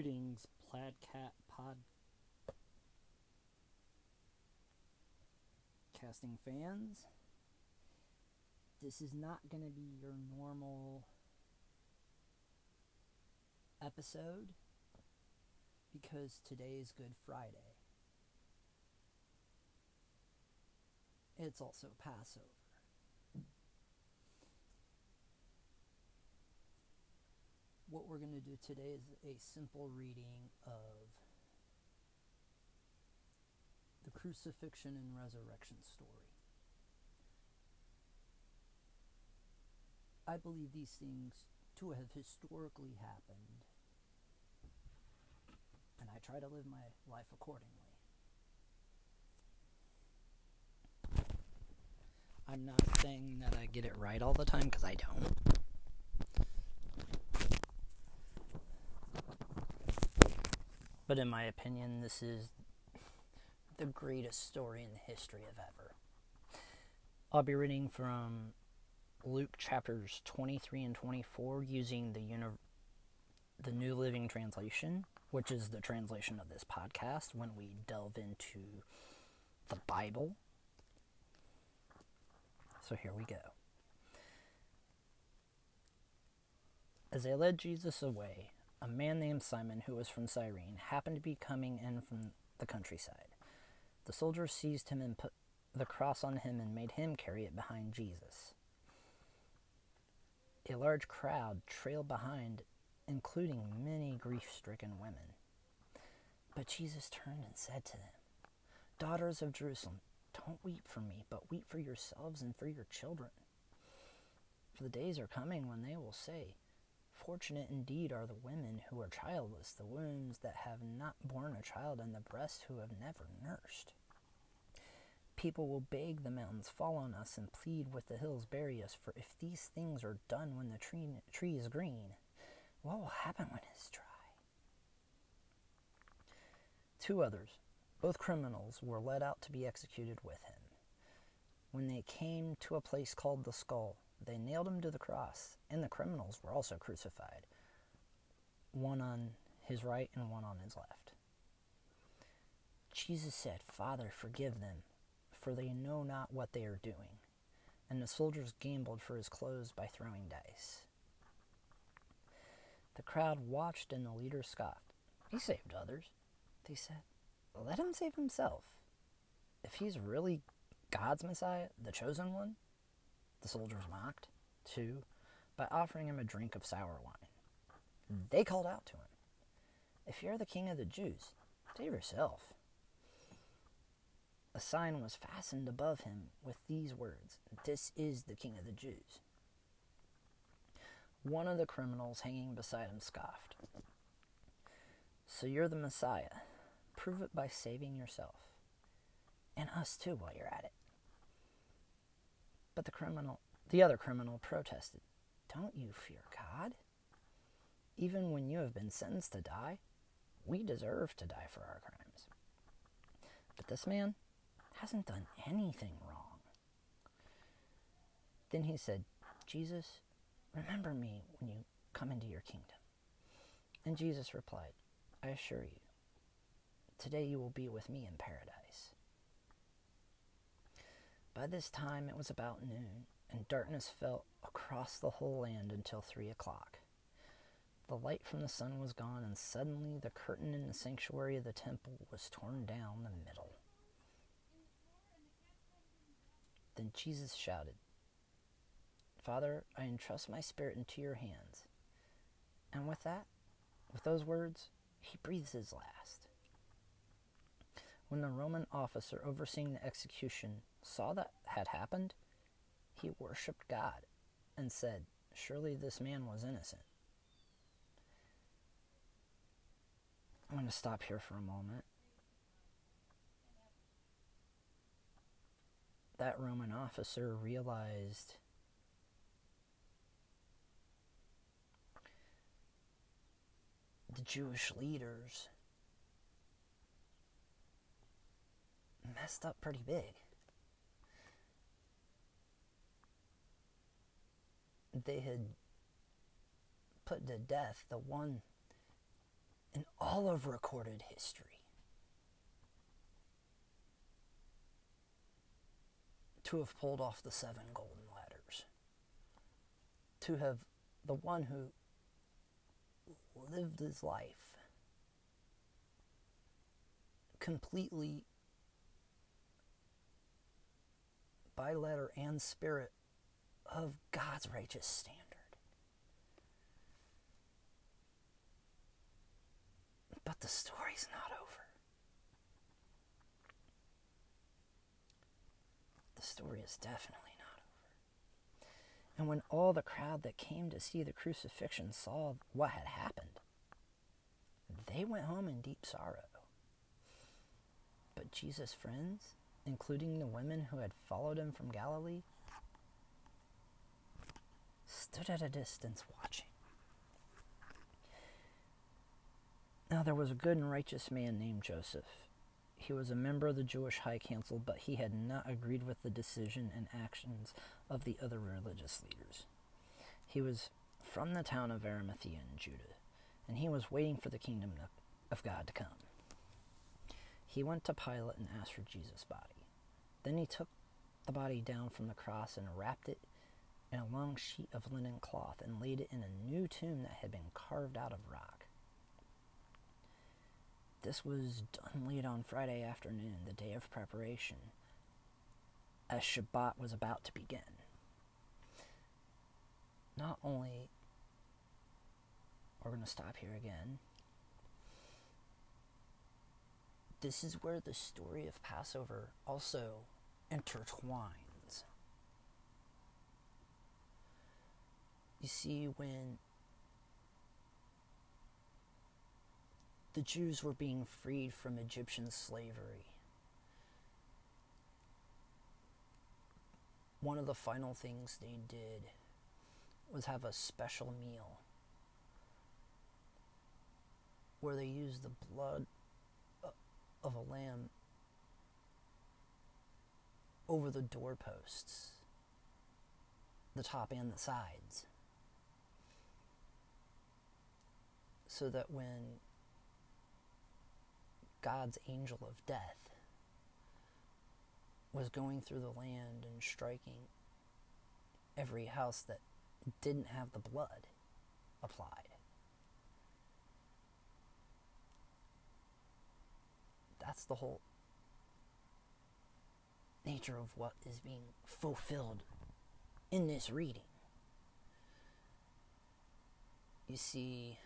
Greetings, Plaidcat podcasting fans. This is not going to be your normal episode because today is Good Friday. It's also Passover. What we're going to do today is a simple reading of the crucifixion and resurrection story. I believe these things to have historically happened, and I try to live my life accordingly. I'm not saying that I get it right all the time because I don't. But in my opinion, this is the greatest story in the history of ever. I'll be reading from Luke chapters 23 and 24 using the uni- the New Living Translation, which is the translation of this podcast when we delve into the Bible. So here we go. As they led Jesus away, a man named Simon, who was from Cyrene, happened to be coming in from the countryside. The soldiers seized him and put the cross on him and made him carry it behind Jesus. A large crowd trailed behind, including many grief stricken women. But Jesus turned and said to them, Daughters of Jerusalem, don't weep for me, but weep for yourselves and for your children. For the days are coming when they will say, Fortunate indeed are the women who are childless, the wombs that have not borne a child, and the breasts who have never nursed. People will beg the mountains, fall on us, and plead with the hills, bury us. For if these things are done when the tree, tree is green, what will happen when it is dry? Two others, both criminals, were led out to be executed with him. When they came to a place called the skull, they nailed him to the cross, and the criminals were also crucified, one on his right and one on his left. Jesus said, Father, forgive them, for they know not what they are doing. And the soldiers gambled for his clothes by throwing dice. The crowd watched, and the leader scoffed. He saved others, they said. Let him save himself. If he's really God's Messiah, the chosen one, the soldiers mocked. Too, by offering him a drink of sour wine. Hmm. They called out to him, If you're the king of the Jews, save yourself. A sign was fastened above him with these words This is the king of the Jews. One of the criminals hanging beside him scoffed. So you're the Messiah. Prove it by saving yourself. And us too while you're at it. But the criminal, the other criminal protested, Don't you fear God? Even when you have been sentenced to die, we deserve to die for our crimes. But this man hasn't done anything wrong. Then he said, Jesus, remember me when you come into your kingdom. And Jesus replied, I assure you, today you will be with me in paradise. By this time it was about noon, and darkness fell across the whole land until three o'clock. The light from the sun was gone, and suddenly the curtain in the sanctuary of the temple was torn down the middle. Then Jesus shouted, Father, I entrust my spirit into your hands. And with that, with those words, he breathes his last. When the Roman officer overseeing the execution saw that had happened, he worshiped God and said, Surely this man was innocent. I'm going to stop here for a moment. That Roman officer realized the Jewish leaders messed up pretty big. They had put to death the one in all of recorded history. To have pulled off the seven golden ladders. To have the one who lived his life completely by letter and spirit of God's righteous standard. But the story's not over. The story is definitely not over. And when all the crowd that came to see the crucifixion saw what had happened, they went home in deep sorrow. But Jesus' friends, including the women who had followed him from Galilee, stood at a distance watching. Now there was a good and righteous man named Joseph. He was a member of the Jewish High Council, but he had not agreed with the decision and actions of the other religious leaders. He was from the town of Arimathea in Judah, and he was waiting for the kingdom of God to come. He went to Pilate and asked for Jesus' body. Then he took the body down from the cross and wrapped it in a long sheet of linen cloth and laid it in a new tomb that had been carved out of rock. This was done late on Friday afternoon, the day of preparation, as Shabbat was about to begin. Not only, we're going to stop here again. This is where the story of Passover also intertwines. You see, when the Jews were being freed from Egyptian slavery. One of the final things they did was have a special meal where they used the blood of a lamb over the doorposts, the top and the sides, so that when God's angel of death was going through the land and striking every house that didn't have the blood applied. That's the whole nature of what is being fulfilled in this reading. You see,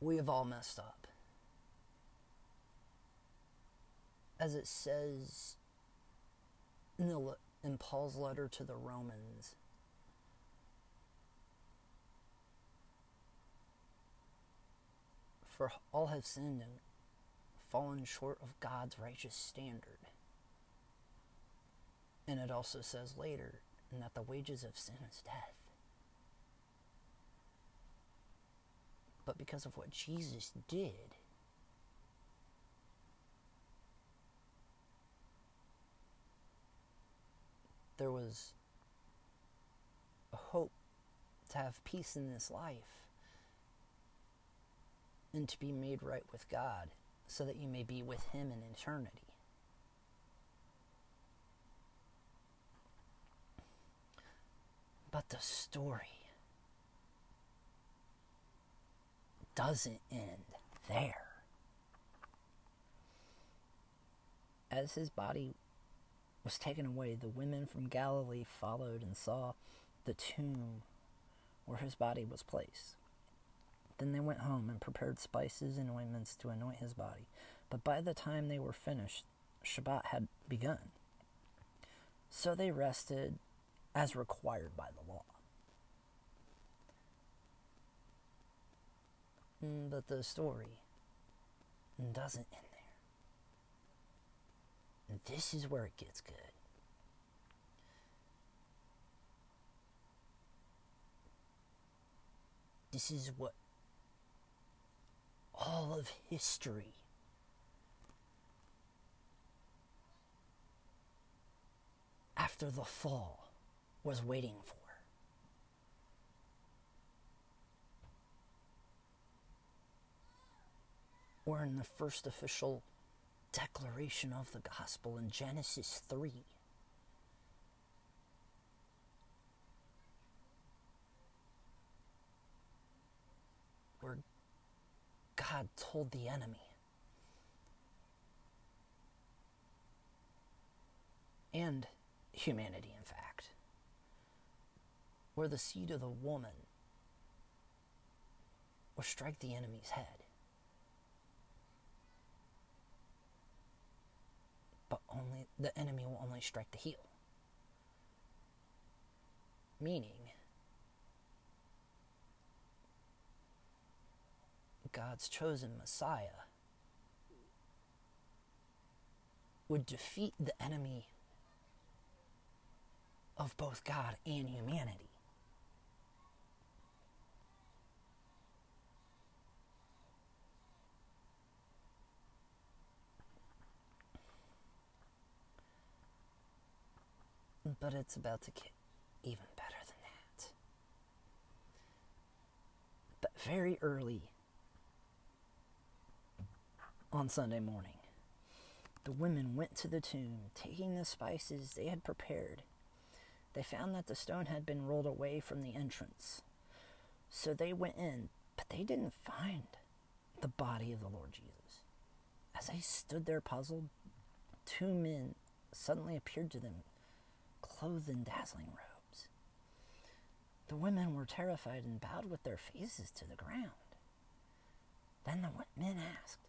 we have all messed up. As it says in, the, in Paul's letter to the Romans, for all have sinned and fallen short of God's righteous standard. And it also says later, and that the wages of sin is death. But because of what Jesus did. There was a hope to have peace in this life and to be made right with God so that you may be with Him in eternity. But the story doesn't end there. As his body was taken away, the women from Galilee followed and saw the tomb where his body was placed. Then they went home and prepared spices and ointments to anoint his body. But by the time they were finished, Shabbat had begun. So they rested as required by the law. Mm, but the story doesn't end there. This is where it gets good. This is what all of history after the fall was waiting for. Or in the first official declaration of the gospel in Genesis 3. Where God told the enemy, and humanity, in fact, where the seed of the woman will strike the enemy's head. But only the enemy will only strike the heel. Meaning God's chosen Messiah would defeat the enemy of both God and humanity. But it's about to get even better than that. But very early on Sunday morning, the women went to the tomb, taking the spices they had prepared. They found that the stone had been rolled away from the entrance. So they went in, but they didn't find the body of the Lord Jesus. As they stood there puzzled, two men suddenly appeared to them clothed in dazzling robes. The women were terrified and bowed with their faces to the ground. Then the men asked,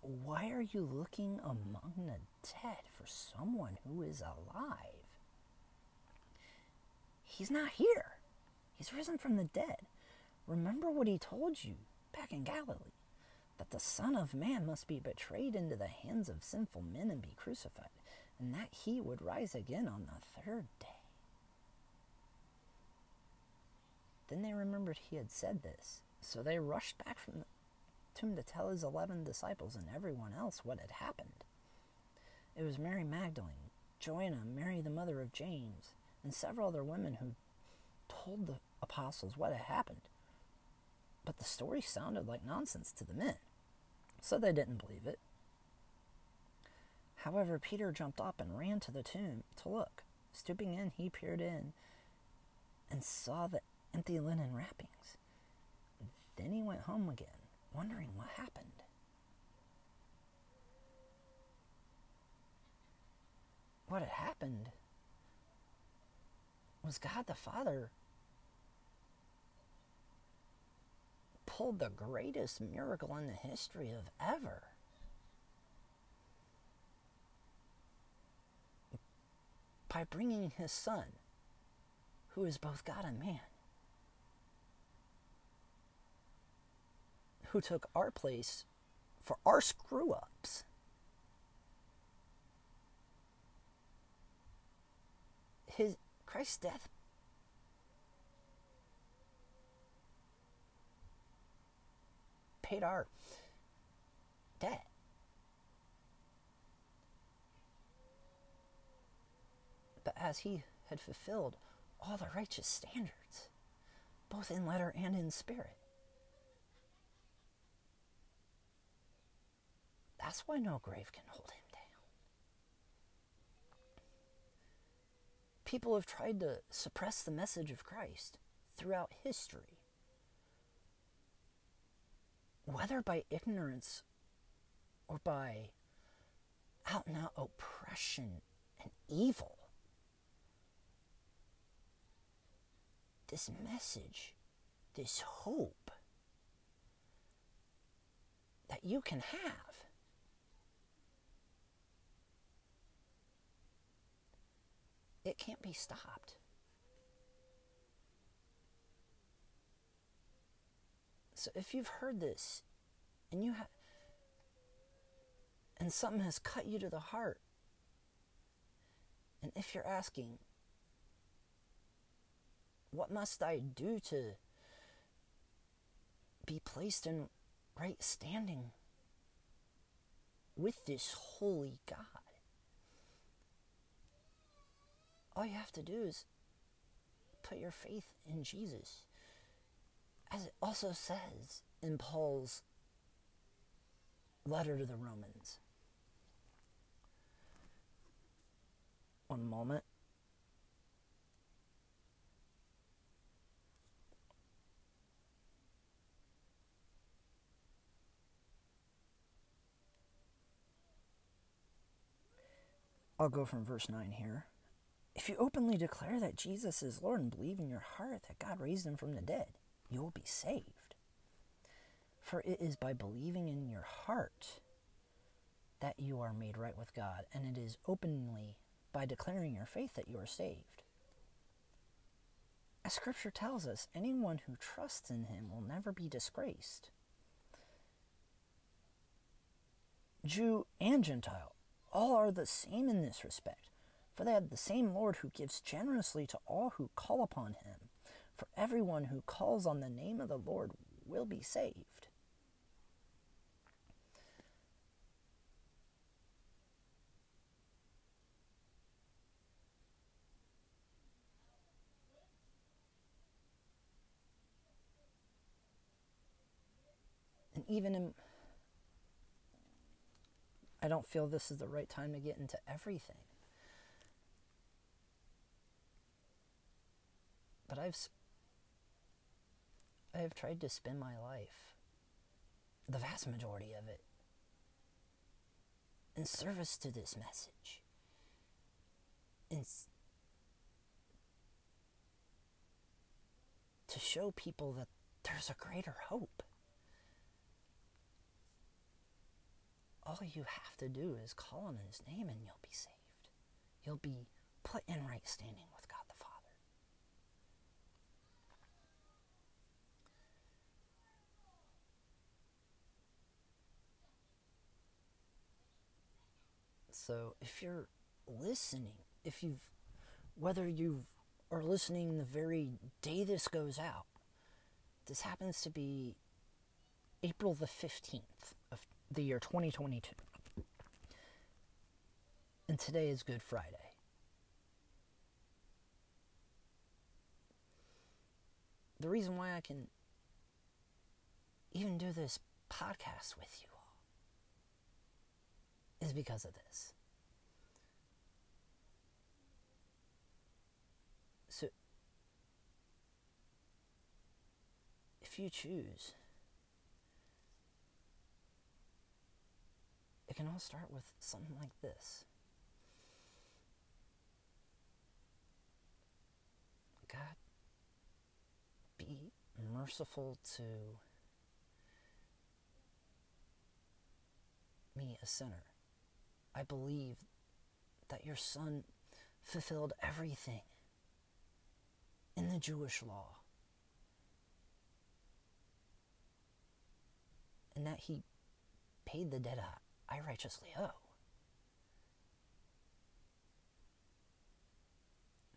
Why are you looking among the dead for someone who is alive? He's not here. He's risen from the dead. Remember what he told you back in Galilee that the Son of Man must be betrayed into the hands of sinful men and be crucified and that he would rise again on the third day. Then they remembered he had said this, so they rushed back from the tomb to tell his eleven disciples and everyone else what had happened. It was Mary Magdalene, Joanna, Mary the mother of James, and several other women who told the apostles what had happened. But the story sounded like nonsense to the men, so they didn't believe it. However, Peter jumped up and ran to the tomb to look. Stooping in, he peered in and saw the empty linen wrappings. Then he went home again, wondering what happened. What had happened was God the Father pulled the greatest miracle in the history of ever by bringing his son, who is both God and man, who took our place for our screw ups. His Christ's death paid our debt. But as he had fulfilled all the righteous standards, both in letter and in spirit. That's why no grave can hold him down. People have tried to suppress the message of Christ throughout history, whether by ignorance or by out and out oppression and evil. This message, this hope that you can have. It can't be stopped. So if you've heard this and you have and something has cut you to the heart, and if you're asking, what must I do to be placed in right standing with this holy God? All you have to do is put your faith in Jesus. As it also says in Paul's letter to the Romans. One moment. I'll go from verse 9 here. If you openly declare that Jesus is Lord and believe in your heart that God raised him from the dead, you will be saved. For it is by believing in your heart that you are made right with God, and it is openly by declaring your faith that you are saved. As Scripture tells us, anyone who trusts in him will never be disgraced. Jew and Gentile, all are the same in this respect, for they have the same Lord who gives generously to all who call upon him. For everyone who calls on the name of the Lord will be saved. And even in I don't feel this is the right time to get into everything. But I've I have tried to spend my life, the vast majority of it, in service to this message. In, to show people that there's a greater hope. All you have to do is call on his name and you'll be saved. You'll be put in right standing with God the Father. So if you're listening, if you've, whether you are listening the very day this goes out, this happens to be April the 15th of the year 2022. And today is Good Friday. The reason why I can even do this podcast with you all is because of this. So, if you choose It can all start with something like this God, be merciful to me, a sinner. I believe that your son fulfilled everything in the Jewish law. And that he paid the debt I righteously owe.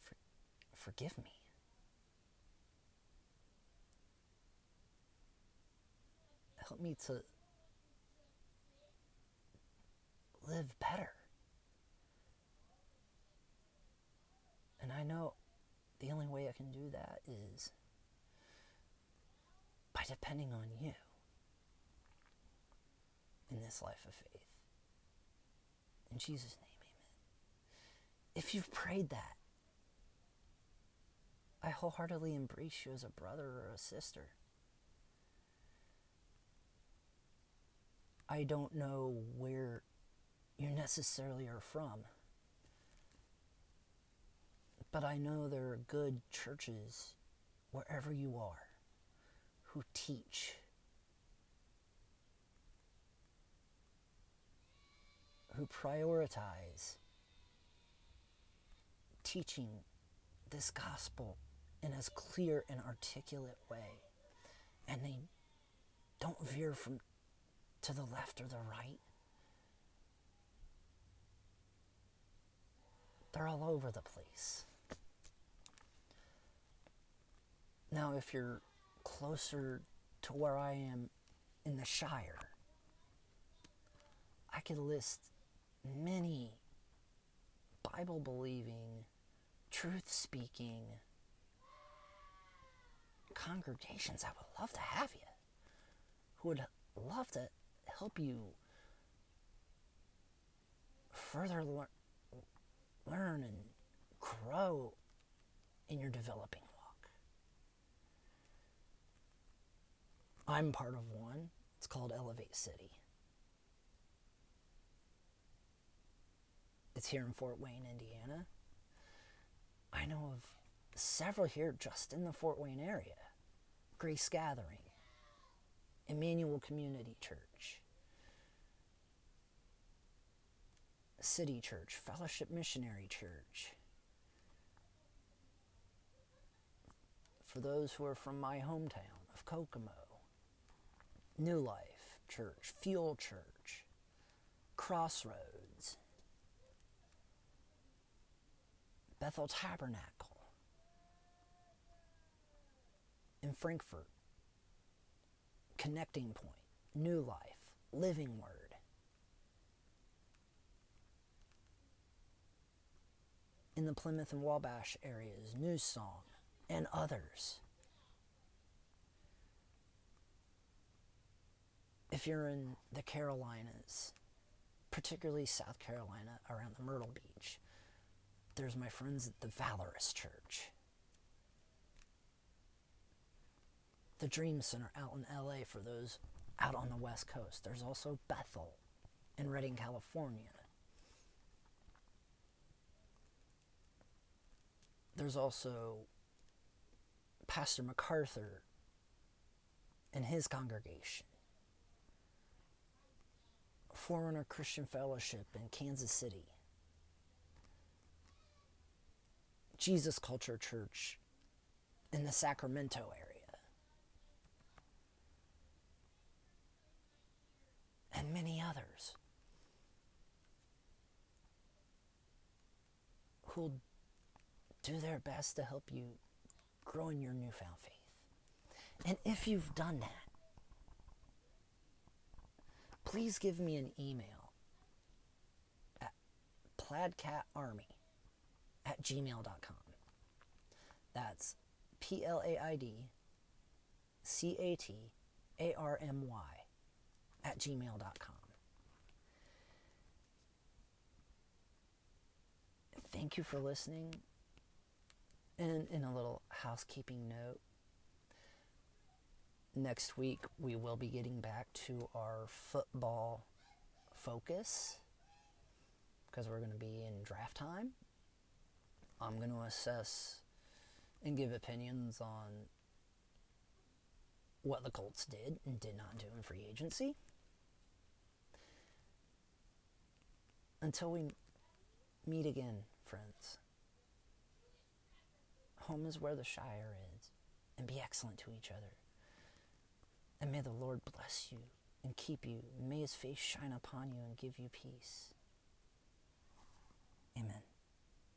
For, forgive me. Help me to live better. And I know the only way I can do that is by depending on you in this life of faith. In Jesus' name, amen. If you've prayed that, I wholeheartedly embrace you as a brother or a sister. I don't know where you necessarily are from, but I know there are good churches wherever you are who teach who prioritize teaching this gospel in as clear and articulate way. And they don't veer from to the left or the right. They're all over the place. Now if you're closer to where i am in the shire i could list many Bible believing, truth speaking congregations that would love to have you, who would love to help you further lear- learn and grow in your developing walk. I'm part of one. It's called Elevate City. It's here in Fort Wayne, Indiana. I know of several here just in the Fort Wayne area Grace Gathering, Emmanuel Community Church, City Church, Fellowship Missionary Church. For those who are from my hometown of Kokomo, New Life Church, Fuel Church, Crossroads, Bethel Tabernacle, in Frankfort, Connecting Point, New Life, Living Word. In the Plymouth and Wabash areas, New Song, and others. If you're in the Carolinas, particularly South Carolina around the Myrtle Beach, there's my friends at the Valorous Church. The Dream Center out in LA for those out on the West Coast. There's also Bethel in Redding, California. There's also Pastor MacArthur and his congregation. Forerunner Christian Fellowship in Kansas City. Jesus Culture Church in the Sacramento area. And many others who'll do their best to help you grow in your newfound faith. And if you've done that, please give me an email at plaidcatarmy at gmail.com. That's P L A I D C A T A R M Y at gmail.com. Thank you for listening. And in a little housekeeping note, next week we will be getting back to our football focus because we're going to be in draft time. I'm going to assess and give opinions on what the Colts did and did not do in free agency. Until we meet again, friends, home is where the Shire is, and be excellent to each other. And may the Lord bless you and keep you, and may his face shine upon you and give you peace. Amen.